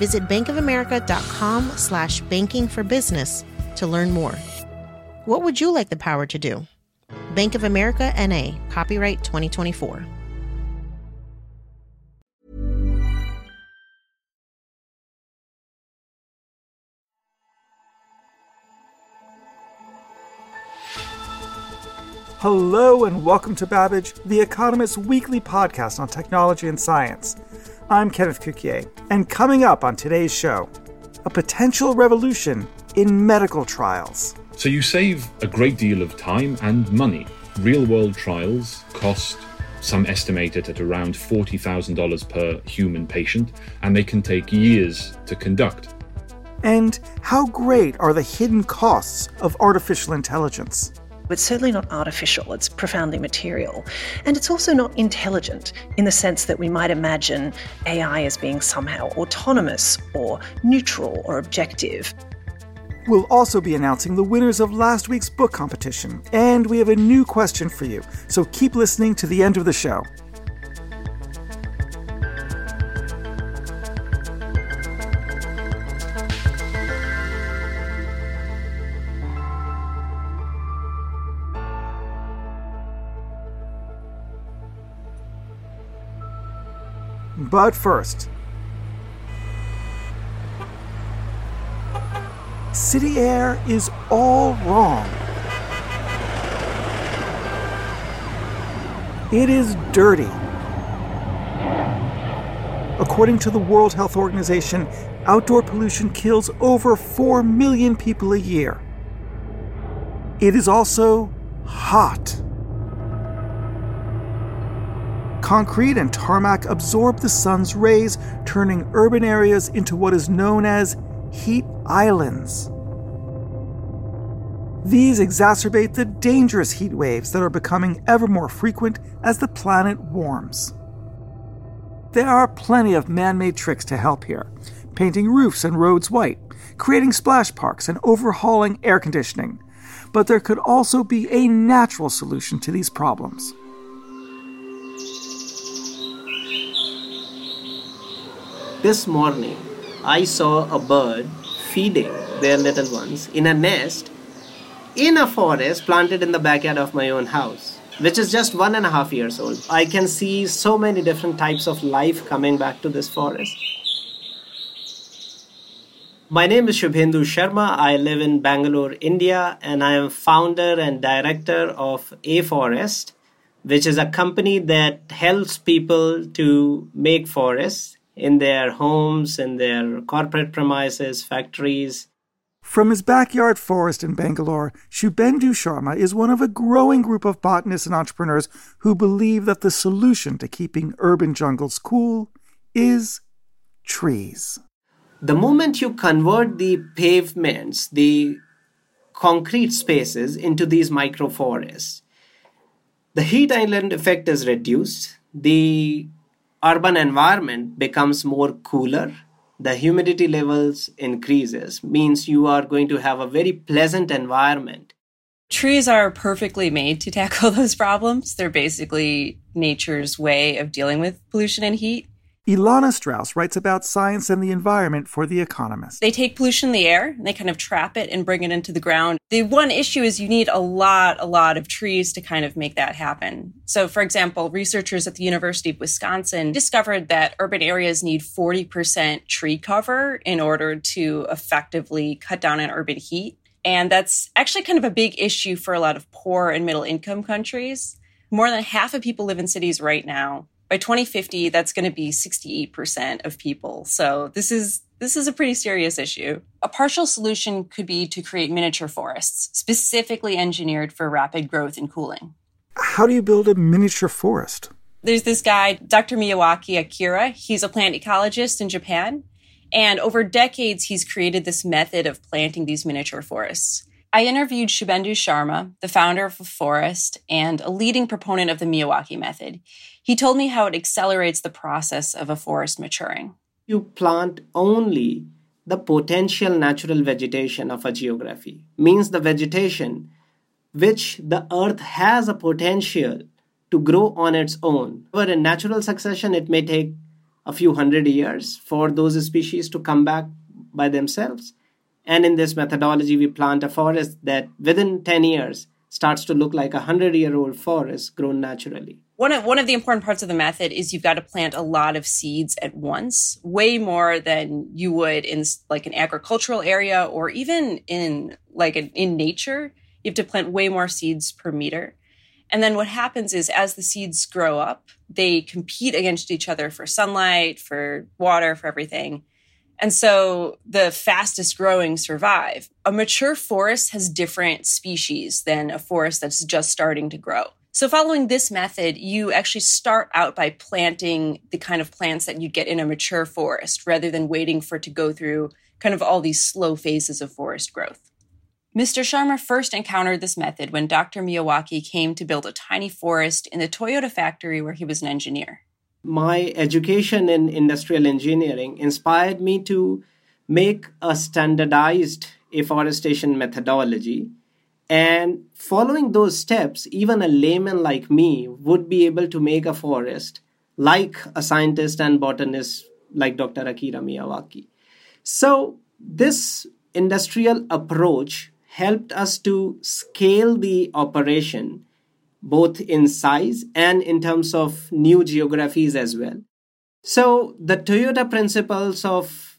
Visit bankofamerica.com slash banking for business to learn more. What would you like the power to do? Bank of America NA, copyright 2024. Hello and welcome to Babbage, the Economist's weekly podcast on technology and science. I'm Kenneth Cukier, and coming up on today's show, a potential revolution in medical trials. So you save a great deal of time and money. Real world trials cost some estimated at around $40,000 per human patient, and they can take years to conduct. And how great are the hidden costs of artificial intelligence? It's certainly not artificial, it's profoundly material. And it's also not intelligent in the sense that we might imagine AI as being somehow autonomous or neutral or objective. We'll also be announcing the winners of last week's book competition, and we have a new question for you, so keep listening to the end of the show. But first, city air is all wrong. It is dirty. According to the World Health Organization, outdoor pollution kills over 4 million people a year. It is also hot. Concrete and tarmac absorb the sun's rays, turning urban areas into what is known as heat islands. These exacerbate the dangerous heat waves that are becoming ever more frequent as the planet warms. There are plenty of man made tricks to help here painting roofs and roads white, creating splash parks, and overhauling air conditioning. But there could also be a natural solution to these problems. This morning, I saw a bird feeding their little ones in a nest in a forest planted in the backyard of my own house, which is just one and a half years old. I can see so many different types of life coming back to this forest. My name is Shubhendu Sharma. I live in Bangalore, India, and I am founder and director of A Forest, which is a company that helps people to make forests in their homes, in their corporate premises, factories. From his backyard forest in Bangalore, Shubhendu Sharma is one of a growing group of botanists and entrepreneurs who believe that the solution to keeping urban jungles cool is trees. The moment you convert the pavements, the concrete spaces, into these microforests, the heat island effect is reduced, the urban environment becomes more cooler the humidity levels increases means you are going to have a very pleasant environment. Trees are perfectly made to tackle those problems. They're basically nature's way of dealing with pollution and heat Ilana Strauss writes about science and the environment for The Economist. They take pollution in the air and they kind of trap it and bring it into the ground. The one issue is you need a lot, a lot of trees to kind of make that happen. So, for example, researchers at the University of Wisconsin discovered that urban areas need 40% tree cover in order to effectively cut down on urban heat. And that's actually kind of a big issue for a lot of poor and middle income countries. More than half of people live in cities right now by 2050 that's going to be 68% of people. So this is this is a pretty serious issue. A partial solution could be to create miniature forests specifically engineered for rapid growth and cooling. How do you build a miniature forest? There's this guy dr miyawaki akira. He's a plant ecologist in japan. And over decades, he's created this method of planting these miniature forests. I interviewed Shubhendu Sharma, the founder of a Forest and a leading proponent of the Miyawaki method. He told me how it accelerates the process of a forest maturing. You plant only the potential natural vegetation of a geography, means the vegetation which the earth has a potential to grow on its own. But in natural succession, it may take a few hundred years for those species to come back by themselves. And in this methodology, we plant a forest that within 10 years starts to look like a 100 year old forest grown naturally. One of, one of the important parts of the method is you've got to plant a lot of seeds at once, way more than you would in like an agricultural area or even in like an, in nature. You have to plant way more seeds per meter. And then what happens is as the seeds grow up, they compete against each other for sunlight, for water, for everything. And so the fastest growing survive. A mature forest has different species than a forest that's just starting to grow. So, following this method, you actually start out by planting the kind of plants that you'd get in a mature forest rather than waiting for it to go through kind of all these slow phases of forest growth. Mr. Sharma first encountered this method when Dr. Miyawaki came to build a tiny forest in the Toyota factory where he was an engineer. My education in industrial engineering inspired me to make a standardized afforestation methodology. And following those steps, even a layman like me would be able to make a forest like a scientist and botanist like Dr. Akira Miyawaki. So, this industrial approach helped us to scale the operation both in size and in terms of new geographies as well. So, the Toyota principles of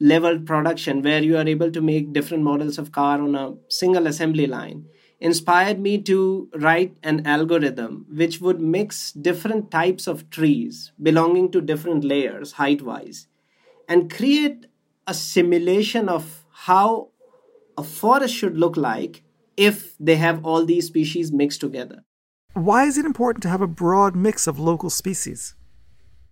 leveled production, where you are able to make different models of car on a single assembly line, inspired me to write an algorithm which would mix different types of trees belonging to different layers height wise and create a simulation of how a forest should look like if they have all these species mixed together. Why is it important to have a broad mix of local species?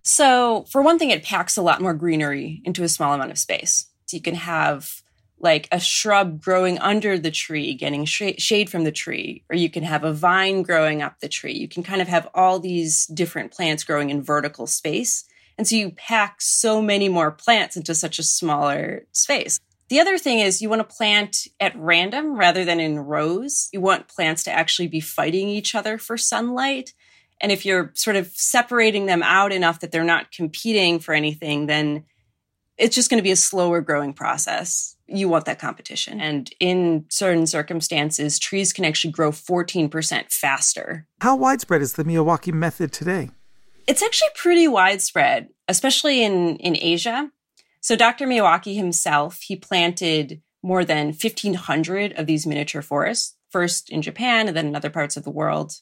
So, for one thing, it packs a lot more greenery into a small amount of space. So, you can have like a shrub growing under the tree, getting sh- shade from the tree, or you can have a vine growing up the tree. You can kind of have all these different plants growing in vertical space. And so you pack so many more plants into such a smaller space. The other thing is you want to plant at random rather than in rows. You want plants to actually be fighting each other for sunlight. And if you're sort of separating them out enough that they're not competing for anything, then it's just going to be a slower growing process. You want that competition. And in certain circumstances, trees can actually grow 14% faster. How widespread is the Miyawaki method today? It's actually pretty widespread, especially in, in Asia. So Dr. Miyawaki himself, he planted more than 1,500 of these miniature forests, first in Japan and then in other parts of the world.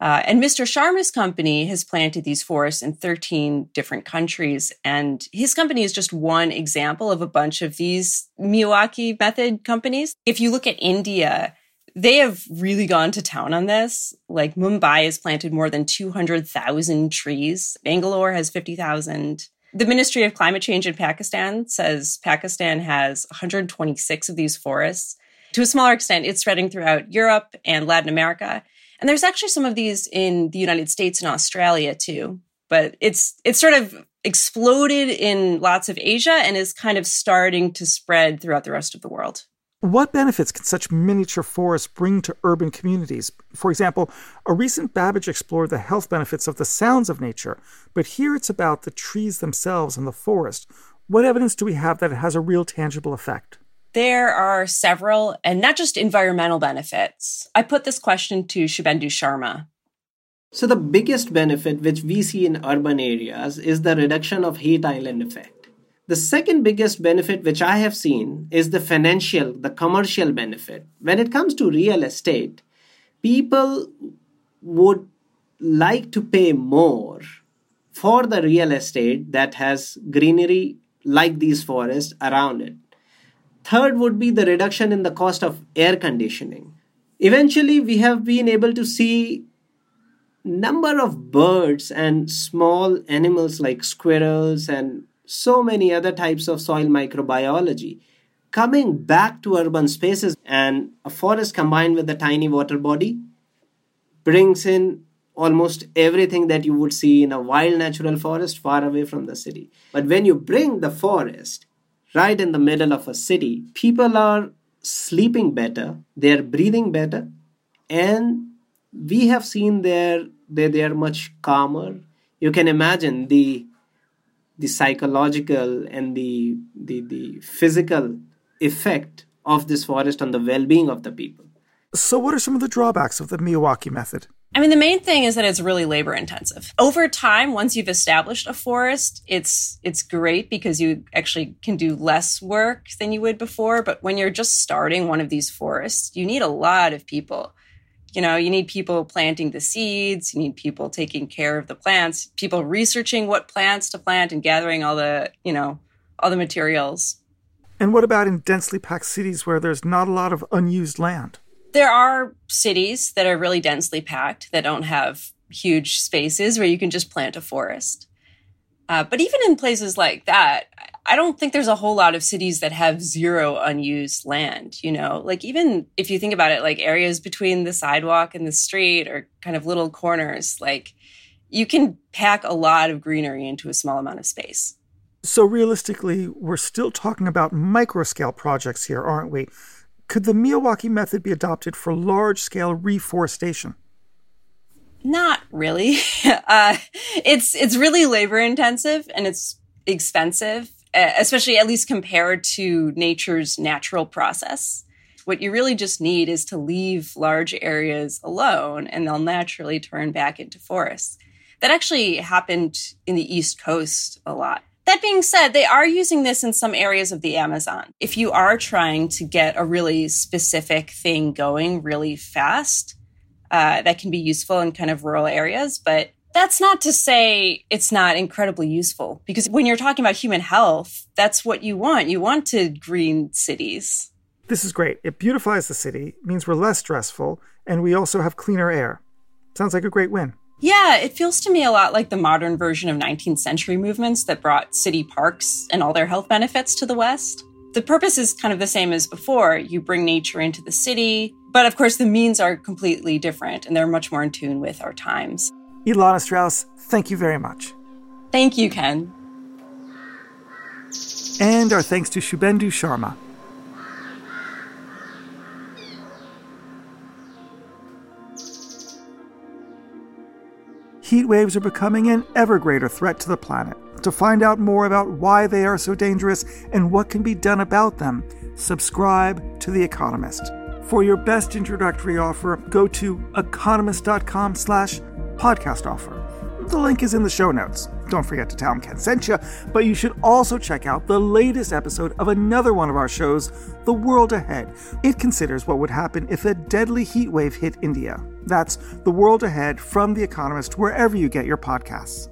Uh, and Mr. Sharma's company has planted these forests in 13 different countries. And his company is just one example of a bunch of these Miyawaki method companies. If you look at India, they have really gone to town on this. Like Mumbai has planted more than 200,000 trees. Bangalore has 50,000. The Ministry of Climate Change in Pakistan says Pakistan has 126 of these forests. To a smaller extent, it's spreading throughout Europe and Latin America. And there's actually some of these in the United States and Australia too. But it's it's sort of exploded in lots of Asia and is kind of starting to spread throughout the rest of the world. What benefits can such miniature forests bring to urban communities? For example, a recent Babbage explored the health benefits of the sounds of nature, but here it's about the trees themselves and the forest. What evidence do we have that it has a real tangible effect? There are several, and not just environmental benefits. I put this question to Shubhendu Sharma. So, the biggest benefit which we see in urban areas is the reduction of heat island effect. The second biggest benefit which I have seen is the financial, the commercial benefit. When it comes to real estate, people would like to pay more for the real estate that has greenery like these forests around it. Third would be the reduction in the cost of air conditioning. Eventually, we have been able to see number of birds and small animals like squirrels and so many other types of soil microbiology. Coming back to urban spaces and a forest combined with a tiny water body brings in almost everything that you would see in a wild natural forest far away from the city. But when you bring the forest right in the middle of a city, people are sleeping better, they're breathing better, and we have seen their they, they are much calmer. You can imagine the the psychological and the, the the physical effect of this forest on the well-being of the people. So what are some of the drawbacks of the Miyawaki method? I mean, the main thing is that it's really labor intensive. Over time, once you've established a forest, it's, it's great because you actually can do less work than you would before. But when you're just starting one of these forests, you need a lot of people. You know, you need people planting the seeds, you need people taking care of the plants, people researching what plants to plant and gathering all the, you know, all the materials. And what about in densely packed cities where there's not a lot of unused land? There are cities that are really densely packed that don't have huge spaces where you can just plant a forest. Uh, but even in places like that, I don't think there's a whole lot of cities that have zero unused land. You know, like even if you think about it, like areas between the sidewalk and the street or kind of little corners, like you can pack a lot of greenery into a small amount of space. So realistically, we're still talking about micro scale projects here, aren't we? Could the Miyawaki method be adopted for large scale reforestation? Not really. Uh, it's it's really labor intensive and it's expensive, especially at least compared to nature's natural process. What you really just need is to leave large areas alone, and they'll naturally turn back into forests. That actually happened in the East Coast a lot. That being said, they are using this in some areas of the Amazon. If you are trying to get a really specific thing going really fast, uh, that can be useful in kind of rural areas. But that's not to say it's not incredibly useful because when you're talking about human health, that's what you want. You want to green cities. This is great. It beautifies the city, means we're less stressful, and we also have cleaner air. Sounds like a great win. Yeah, it feels to me a lot like the modern version of 19th century movements that brought city parks and all their health benefits to the West. The purpose is kind of the same as before. You bring nature into the city, but of course, the means are completely different and they're much more in tune with our times. Ilana Strauss, thank you very much. Thank you, Ken. And our thanks to Shubhendu Sharma. heat waves are becoming an ever greater threat to the planet. To find out more about why they are so dangerous and what can be done about them, subscribe to The Economist. For your best introductory offer, go to economist.com slash podcast offer. The link is in the show notes. Don't forget to tell them Ken sent you, but you should also check out the latest episode of another one of our shows, The World Ahead. It considers what would happen if a deadly heat wave hit India. That's The World Ahead from The Economist, wherever you get your podcasts.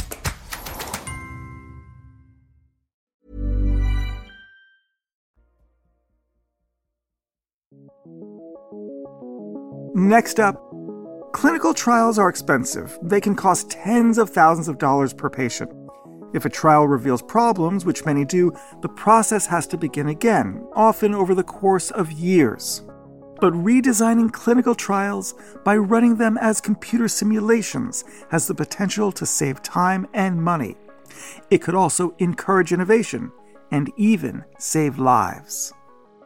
Next up, clinical trials are expensive. They can cost tens of thousands of dollars per patient. If a trial reveals problems, which many do, the process has to begin again, often over the course of years. But redesigning clinical trials by running them as computer simulations has the potential to save time and money. It could also encourage innovation and even save lives.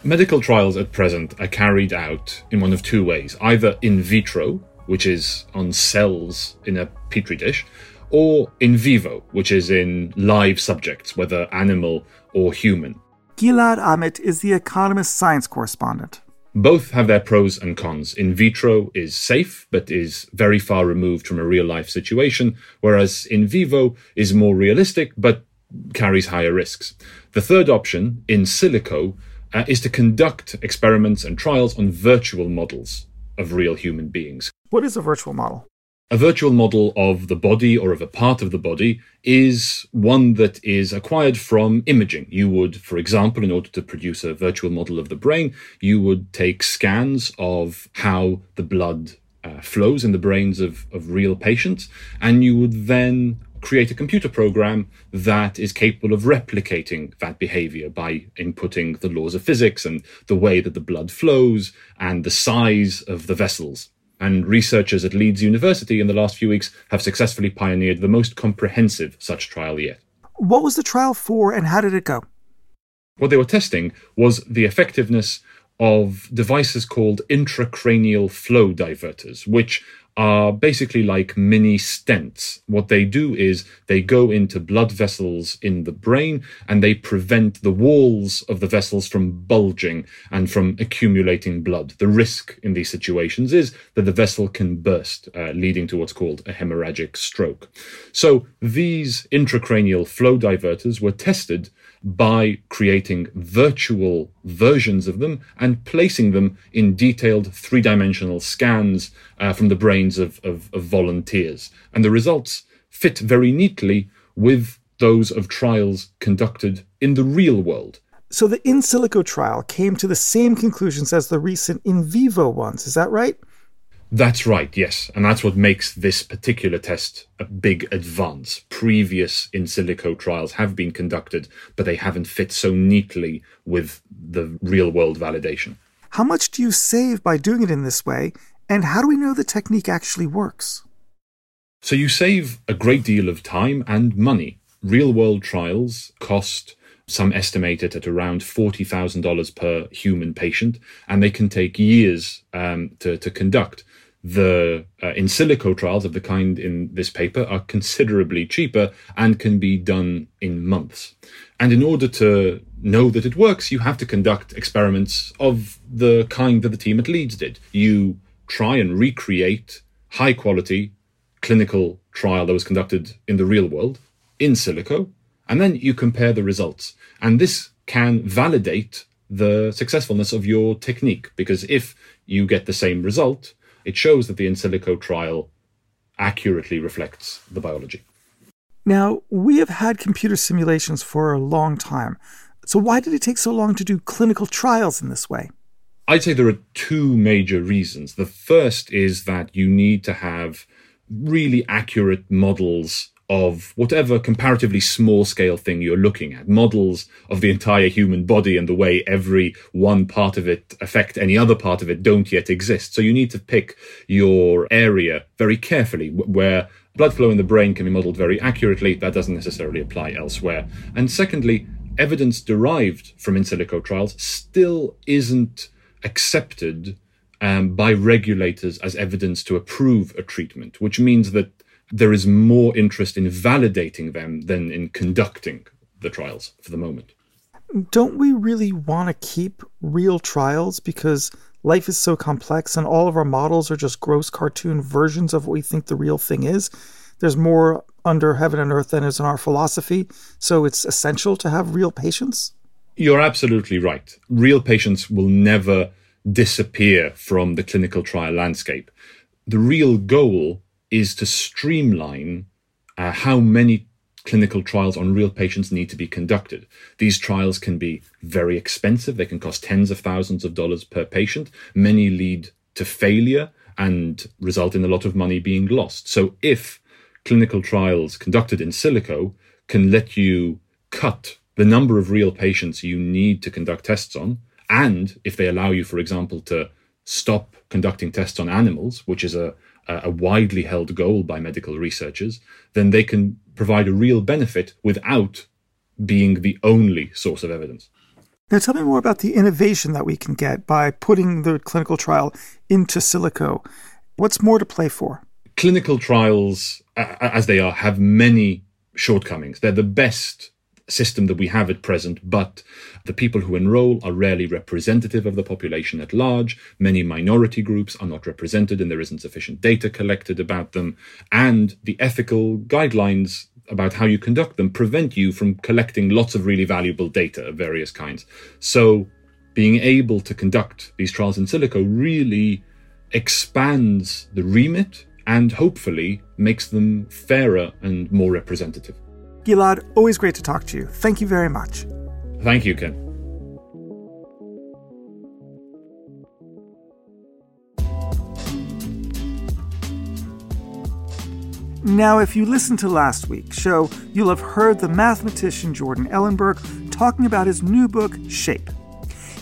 Medical trials at present are carried out in one of two ways either in vitro, which is on cells in a petri dish, or in vivo, which is in live subjects, whether animal or human. Gilead Amit is the Economist science correspondent. Both have their pros and cons. In vitro is safe, but is very far removed from a real life situation, whereas in vivo is more realistic, but carries higher risks. The third option, in silico, uh, is to conduct experiments and trials on virtual models of real human beings. What is a virtual model? A virtual model of the body or of a part of the body is one that is acquired from imaging. You would, for example, in order to produce a virtual model of the brain, you would take scans of how the blood uh, flows in the brains of, of real patients, and you would then create a computer program that is capable of replicating that behavior by inputting the laws of physics and the way that the blood flows and the size of the vessels. And researchers at Leeds University in the last few weeks have successfully pioneered the most comprehensive such trial yet. What was the trial for and how did it go? What they were testing was the effectiveness of devices called intracranial flow diverters, which are basically like mini stents. What they do is they go into blood vessels in the brain and they prevent the walls of the vessels from bulging and from accumulating blood. The risk in these situations is that the vessel can burst, uh, leading to what's called a hemorrhagic stroke. So these intracranial flow diverters were tested by creating virtual versions of them and placing them in detailed three dimensional scans uh, from the brains of, of, of volunteers. And the results fit very neatly with those of trials conducted in the real world. So the in silico trial came to the same conclusions as the recent in vivo ones, is that right? That's right, yes. And that's what makes this particular test a big advance. Previous in silico trials have been conducted, but they haven't fit so neatly with the real world validation. How much do you save by doing it in this way? And how do we know the technique actually works? So you save a great deal of time and money. Real world trials cost some estimate it at around $40,000 per human patient, and they can take years um, to, to conduct the uh, in silico trials of the kind in this paper are considerably cheaper and can be done in months. And in order to know that it works, you have to conduct experiments of the kind that the team at Leeds did. You try and recreate high quality clinical trial that was conducted in the real world in silico, and then you compare the results. And this can validate the successfulness of your technique because if you get the same result, it shows that the in silico trial accurately reflects the biology. Now, we have had computer simulations for a long time. So, why did it take so long to do clinical trials in this way? I'd say there are two major reasons. The first is that you need to have really accurate models of whatever comparatively small scale thing you're looking at, models of the entire human body and the way every one part of it affect any other part of it don't yet exist. So you need to pick your area very carefully where blood flow in the brain can be modeled very accurately. That doesn't necessarily apply elsewhere. And secondly, evidence derived from in silico trials still isn't accepted um, by regulators as evidence to approve a treatment, which means that there is more interest in validating them than in conducting the trials for the moment. Don't we really want to keep real trials because life is so complex and all of our models are just gross cartoon versions of what we think the real thing is? There's more under heaven and earth than is in our philosophy, so it's essential to have real patients? You're absolutely right. Real patients will never disappear from the clinical trial landscape. The real goal is to streamline uh, how many clinical trials on real patients need to be conducted. These trials can be very expensive. They can cost tens of thousands of dollars per patient. Many lead to failure and result in a lot of money being lost. So if clinical trials conducted in silico can let you cut the number of real patients you need to conduct tests on, and if they allow you, for example, to stop conducting tests on animals, which is a a widely held goal by medical researchers, then they can provide a real benefit without being the only source of evidence. Now, tell me more about the innovation that we can get by putting the clinical trial into silico. What's more to play for? Clinical trials, as they are, have many shortcomings. They're the best system that we have at present, but the people who enroll are rarely representative of the population at large. Many minority groups are not represented, and there isn't sufficient data collected about them. And the ethical guidelines about how you conduct them prevent you from collecting lots of really valuable data of various kinds. So, being able to conduct these trials in silico really expands the remit and hopefully makes them fairer and more representative. Gilead, always great to talk to you. Thank you very much. Thank you, Ken. Now, if you listened to last week's show, you'll have heard the mathematician Jordan Ellenberg talking about his new book, Shape.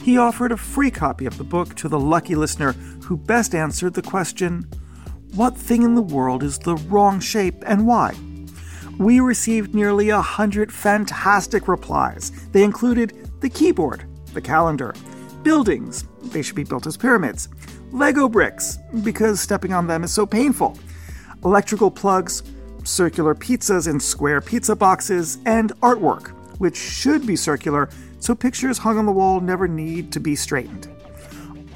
He offered a free copy of the book to the lucky listener who best answered the question What thing in the world is the wrong shape and why? We received nearly a hundred fantastic replies. They included the keyboard, the calendar, buildings, they should be built as pyramids, Lego bricks, because stepping on them is so painful electrical plugs, circular pizzas in square pizza boxes, and artwork, which should be circular so pictures hung on the wall never need to be straightened.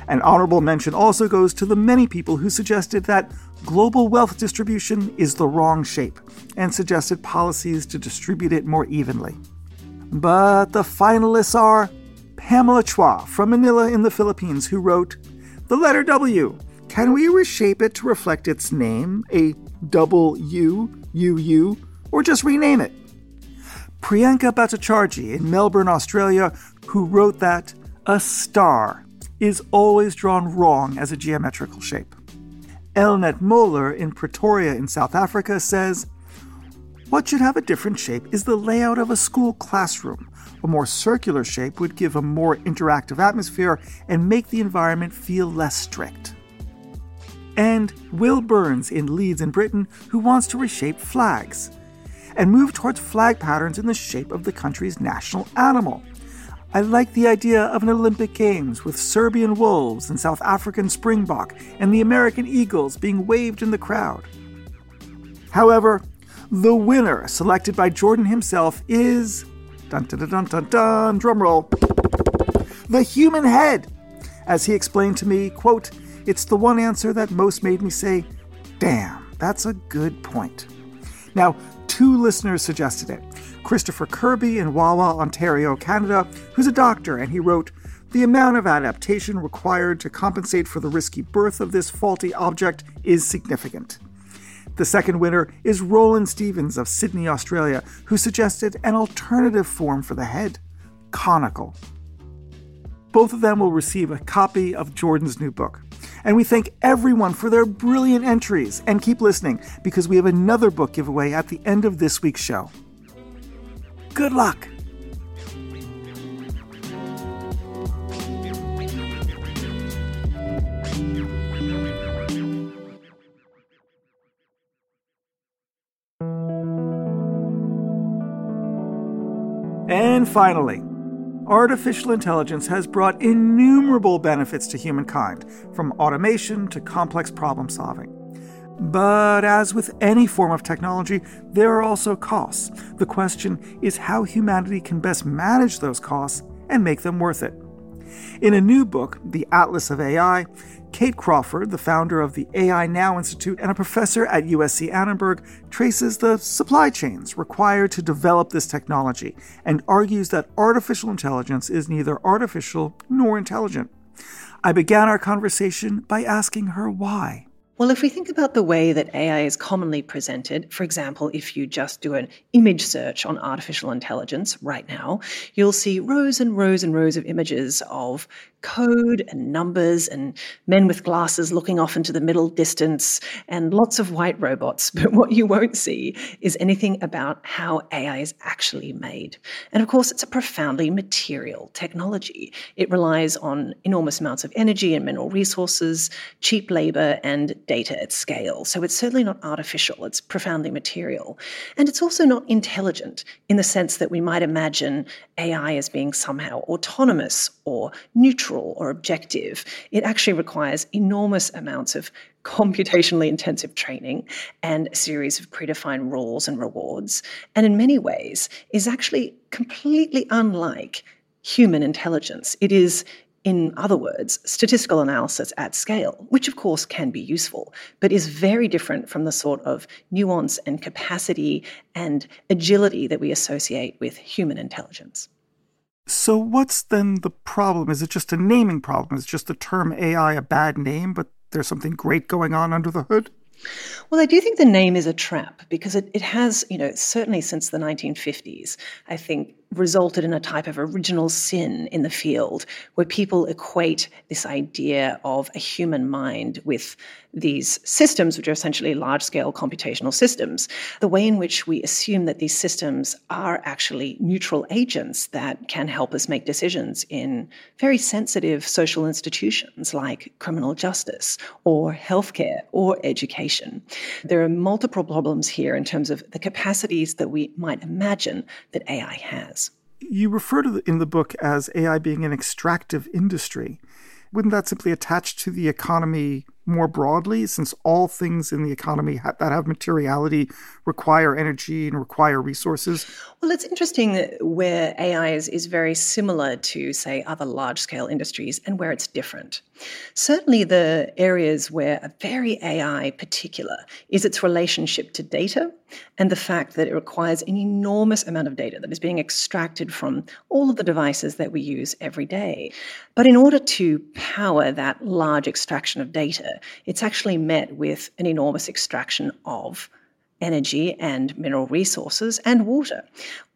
An honorable mention also goes to the many people who suggested that global wealth distribution is the wrong shape and suggested policies to distribute it more evenly. But the finalists are Pamela Chua from Manila in the Philippines, who wrote, The letter W can we reshape it to reflect its name, a double U, UU, or just rename it? Priyanka Bhattacharjee in Melbourne, Australia, who wrote that a star is always drawn wrong as a geometrical shape. Elnet Moeller in Pretoria in South Africa says, What should have a different shape is the layout of a school classroom. A more circular shape would give a more interactive atmosphere and make the environment feel less strict and Will Burns in Leeds in Britain, who wants to reshape flags and move towards flag patterns in the shape of the country's national animal. I like the idea of an Olympic Games with Serbian wolves and South African springbok and the American eagles being waved in the crowd. However, the winner, selected by Jordan himself, is dun dun dun dun dun, drumroll the human head. As he explained to me, quote, it's the one answer that most made me say, damn, that's a good point. Now, two listeners suggested it. Christopher Kirby in Wawa, Ontario, Canada, who's a doctor, and he wrote, the amount of adaptation required to compensate for the risky birth of this faulty object is significant. The second winner is Roland Stevens of Sydney, Australia, who suggested an alternative form for the head conical. Both of them will receive a copy of Jordan's new book. And we thank everyone for their brilliant entries. And keep listening because we have another book giveaway at the end of this week's show. Good luck! And finally, artificial intelligence has brought innumerable benefits to humankind, from automation to complex problem solving. But as with any form of technology, there are also costs. The question is how humanity can best manage those costs and make them worth it. In a new book, The Atlas of AI, Kate Crawford, the founder of the AI Now Institute and a professor at USC Annenberg, traces the supply chains required to develop this technology and argues that artificial intelligence is neither artificial nor intelligent. I began our conversation by asking her why. Well, if we think about the way that AI is commonly presented, for example, if you just do an image search on artificial intelligence right now, you'll see rows and rows and rows of images of code and numbers and men with glasses looking off into the middle distance and lots of white robots. But what you won't see is anything about how AI is actually made. And of course, it's a profoundly material technology. It relies on enormous amounts of energy and mineral resources, cheap labor, and data at scale. So it's certainly not artificial, it's profoundly material. And it's also not intelligent in the sense that we might imagine AI as being somehow autonomous or neutral neutral or objective. It actually requires enormous amounts of computationally intensive training and a series of predefined rules and rewards, and in many ways is actually completely unlike human intelligence. It is in other words, statistical analysis at scale, which of course can be useful, but is very different from the sort of nuance and capacity and agility that we associate with human intelligence. So, what's then the problem? Is it just a naming problem? Is just the term AI a bad name, but there's something great going on under the hood? Well, I do think the name is a trap because it, it has, you know, certainly since the 1950s, I think resulted in a type of original sin in the field where people equate this idea of a human mind with these systems, which are essentially large scale computational systems, the way in which we assume that these systems are actually neutral agents that can help us make decisions in very sensitive social institutions like criminal justice or healthcare or education. There are multiple problems here in terms of the capacities that we might imagine that AI has you refer to the, in the book as AI being an extractive industry. Wouldn't that simply attach to the economy more broadly, since all things in the economy ha- that have materiality require energy and require resources? Well, it's interesting where AI is, is very similar to, say, other large scale industries and where it's different. Certainly, the areas where a very AI particular is its relationship to data and the fact that it requires an enormous amount of data that is being extracted from all of the devices that we use every day. But in order to power that large extraction of data, it's actually met with an enormous extraction of energy and mineral resources and water,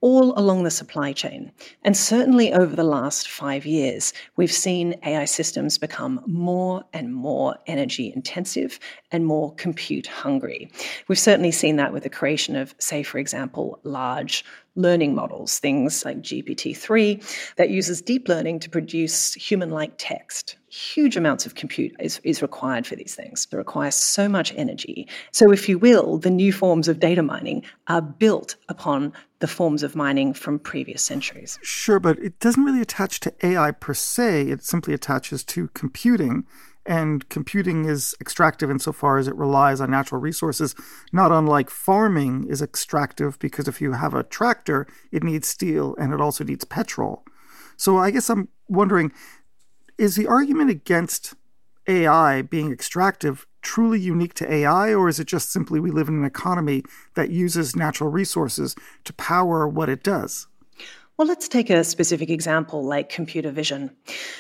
all along the supply chain. And certainly over the last five years, we've seen AI systems become more and more energy intensive and more compute hungry. We've certainly seen that with the creation of, say, for example, large learning models, things like GPT 3, that uses deep learning to produce human like text. Huge amounts of compute is, is required for these things. It requires so much energy. So, if you will, the new forms of data mining are built upon the forms of mining from previous centuries. Sure, but it doesn't really attach to AI per se, it simply attaches to computing. And computing is extractive insofar as it relies on natural resources, not unlike farming is extractive because if you have a tractor, it needs steel and it also needs petrol. So I guess I'm wondering is the argument against AI being extractive truly unique to AI, or is it just simply we live in an economy that uses natural resources to power what it does? Well, let's take a specific example like computer vision.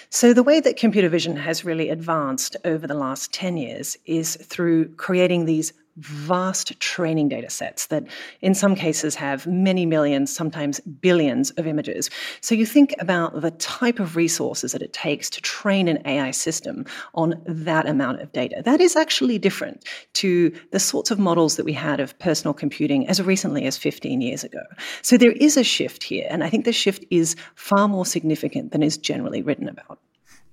So, the way that computer vision has really advanced over the last 10 years is through creating these vast training data sets that in some cases have many millions, sometimes billions of images. So you think about the type of resources that it takes to train an AI system on that amount of data. That is actually different to the sorts of models that we had of personal computing as recently as 15 years ago. So there is a shift here, and I think the shift is far more significant than is generally written about.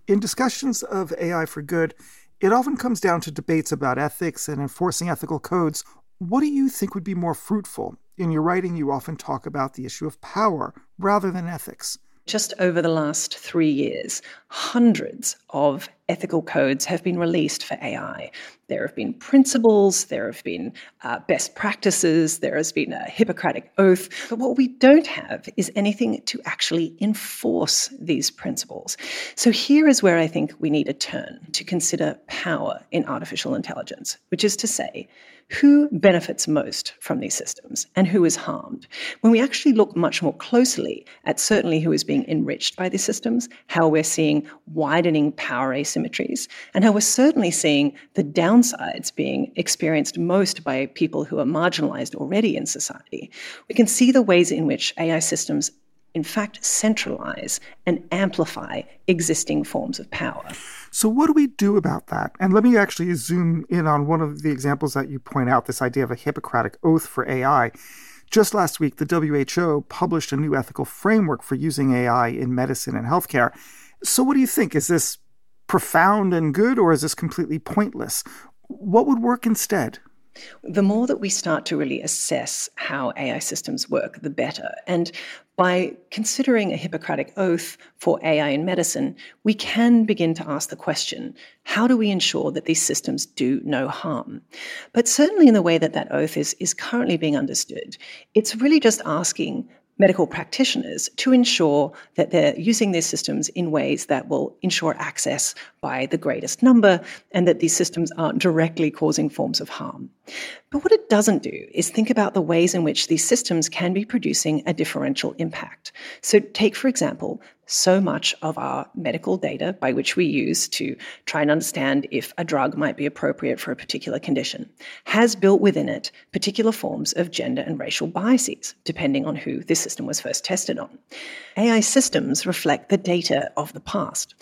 In discussions of AI for good, it often comes down to debates about ethics and enforcing ethical codes. What do you think would be more fruitful? In your writing, you often talk about the issue of power rather than ethics. Just over the last three years, hundreds of ethical codes have been released for AI. There have been principles, there have been uh, best practices, there has been a Hippocratic oath. But what we don't have is anything to actually enforce these principles. So here is where I think we need a turn to consider power in artificial intelligence, which is to say, who benefits most from these systems and who is harmed. When we actually look much more closely at certainly who is being enriched by these systems, how we're seeing widening power asymmetries, and how we're certainly seeing the downsides being experienced most by people who are marginalized already in society, we can see the ways in which AI systems in fact centralize and amplify existing forms of power. So, what do we do about that? And let me actually zoom in on one of the examples that you point out this idea of a Hippocratic oath for AI. Just last week, the WHO published a new ethical framework for using AI in medicine and healthcare. So, what do you think? Is this profound and good, or is this completely pointless? What would work instead? The more that we start to really assess how AI systems work, the better. And by considering a Hippocratic oath for AI in medicine, we can begin to ask the question how do we ensure that these systems do no harm? But certainly, in the way that that oath is, is currently being understood, it's really just asking medical practitioners to ensure that they're using these systems in ways that will ensure access by the greatest number and that these systems aren't directly causing forms of harm. But what it doesn't do is think about the ways in which these systems can be producing a differential impact. So, take, for example, so much of our medical data by which we use to try and understand if a drug might be appropriate for a particular condition has built within it particular forms of gender and racial biases, depending on who this system was first tested on. AI systems reflect the data of the past.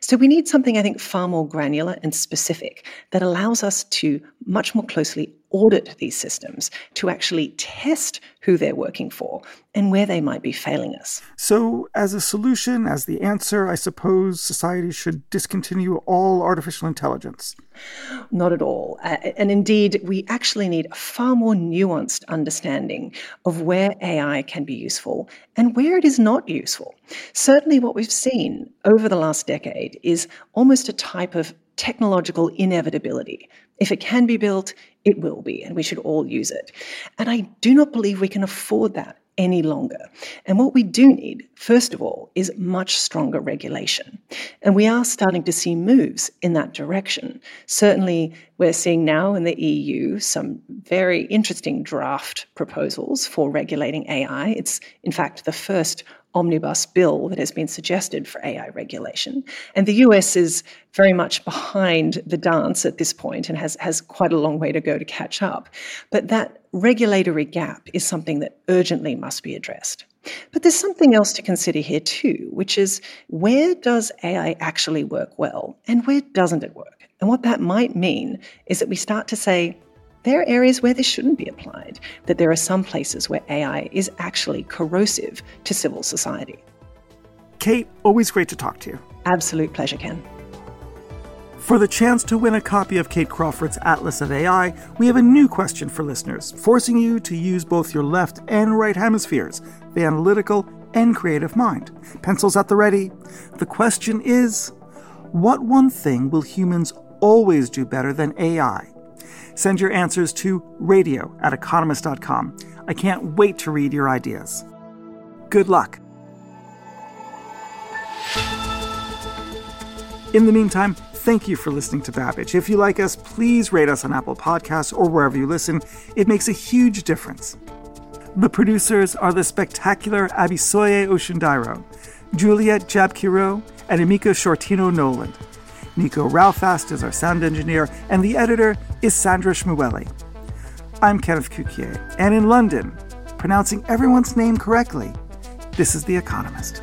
So we need something, I think, far more granular and specific that allows us to much more closely audit these systems to actually test who they're working for and where they might be failing us. So, as a solution, as the answer, I suppose society should discontinue all artificial intelligence. Not at all. Uh, and indeed, we actually need a far more nuanced understanding of where AI can be useful and where it is not useful. Certainly, what we've seen over the last decade is almost a type of technological inevitability. If it can be built, it will be, and we should all use it. And I do not believe we can afford that any longer. And what we do need, first of all, is much stronger regulation. And we are starting to see moves in that direction. Certainly, we're seeing now in the EU some very interesting draft proposals for regulating AI. It's, in fact, the first omnibus bill that has been suggested for AI regulation. And the US is very much behind the dance at this point and has, has quite a long way to go to catch up. But that regulatory gap is something that urgently must be addressed. But there's something else to consider here too, which is where does AI actually work well and where doesn't it work? And what that might mean is that we start to say, there are areas where this shouldn't be applied, that there are some places where AI is actually corrosive to civil society. Kate, always great to talk to you. Absolute pleasure, Ken. For the chance to win a copy of Kate Crawford's Atlas of AI, we have a new question for listeners, forcing you to use both your left and right hemispheres, the analytical and creative mind. Pencils at the ready. The question is What one thing will humans always do better than AI? Send your answers to radio at economist.com. I can't wait to read your ideas. Good luck. In the meantime, thank you for listening to Babbage. If you like us, please rate us on Apple Podcasts or wherever you listen. It makes a huge difference. The producers are the spectacular Abisoye Oshundairo, Juliet Jabkiro, and Emika Shortino Noland. Nico Rofast is our sound engineer, and the editor is Sandra Schmueli. I'm Kenneth Cukier, and in London, pronouncing everyone's name correctly, this is The Economist.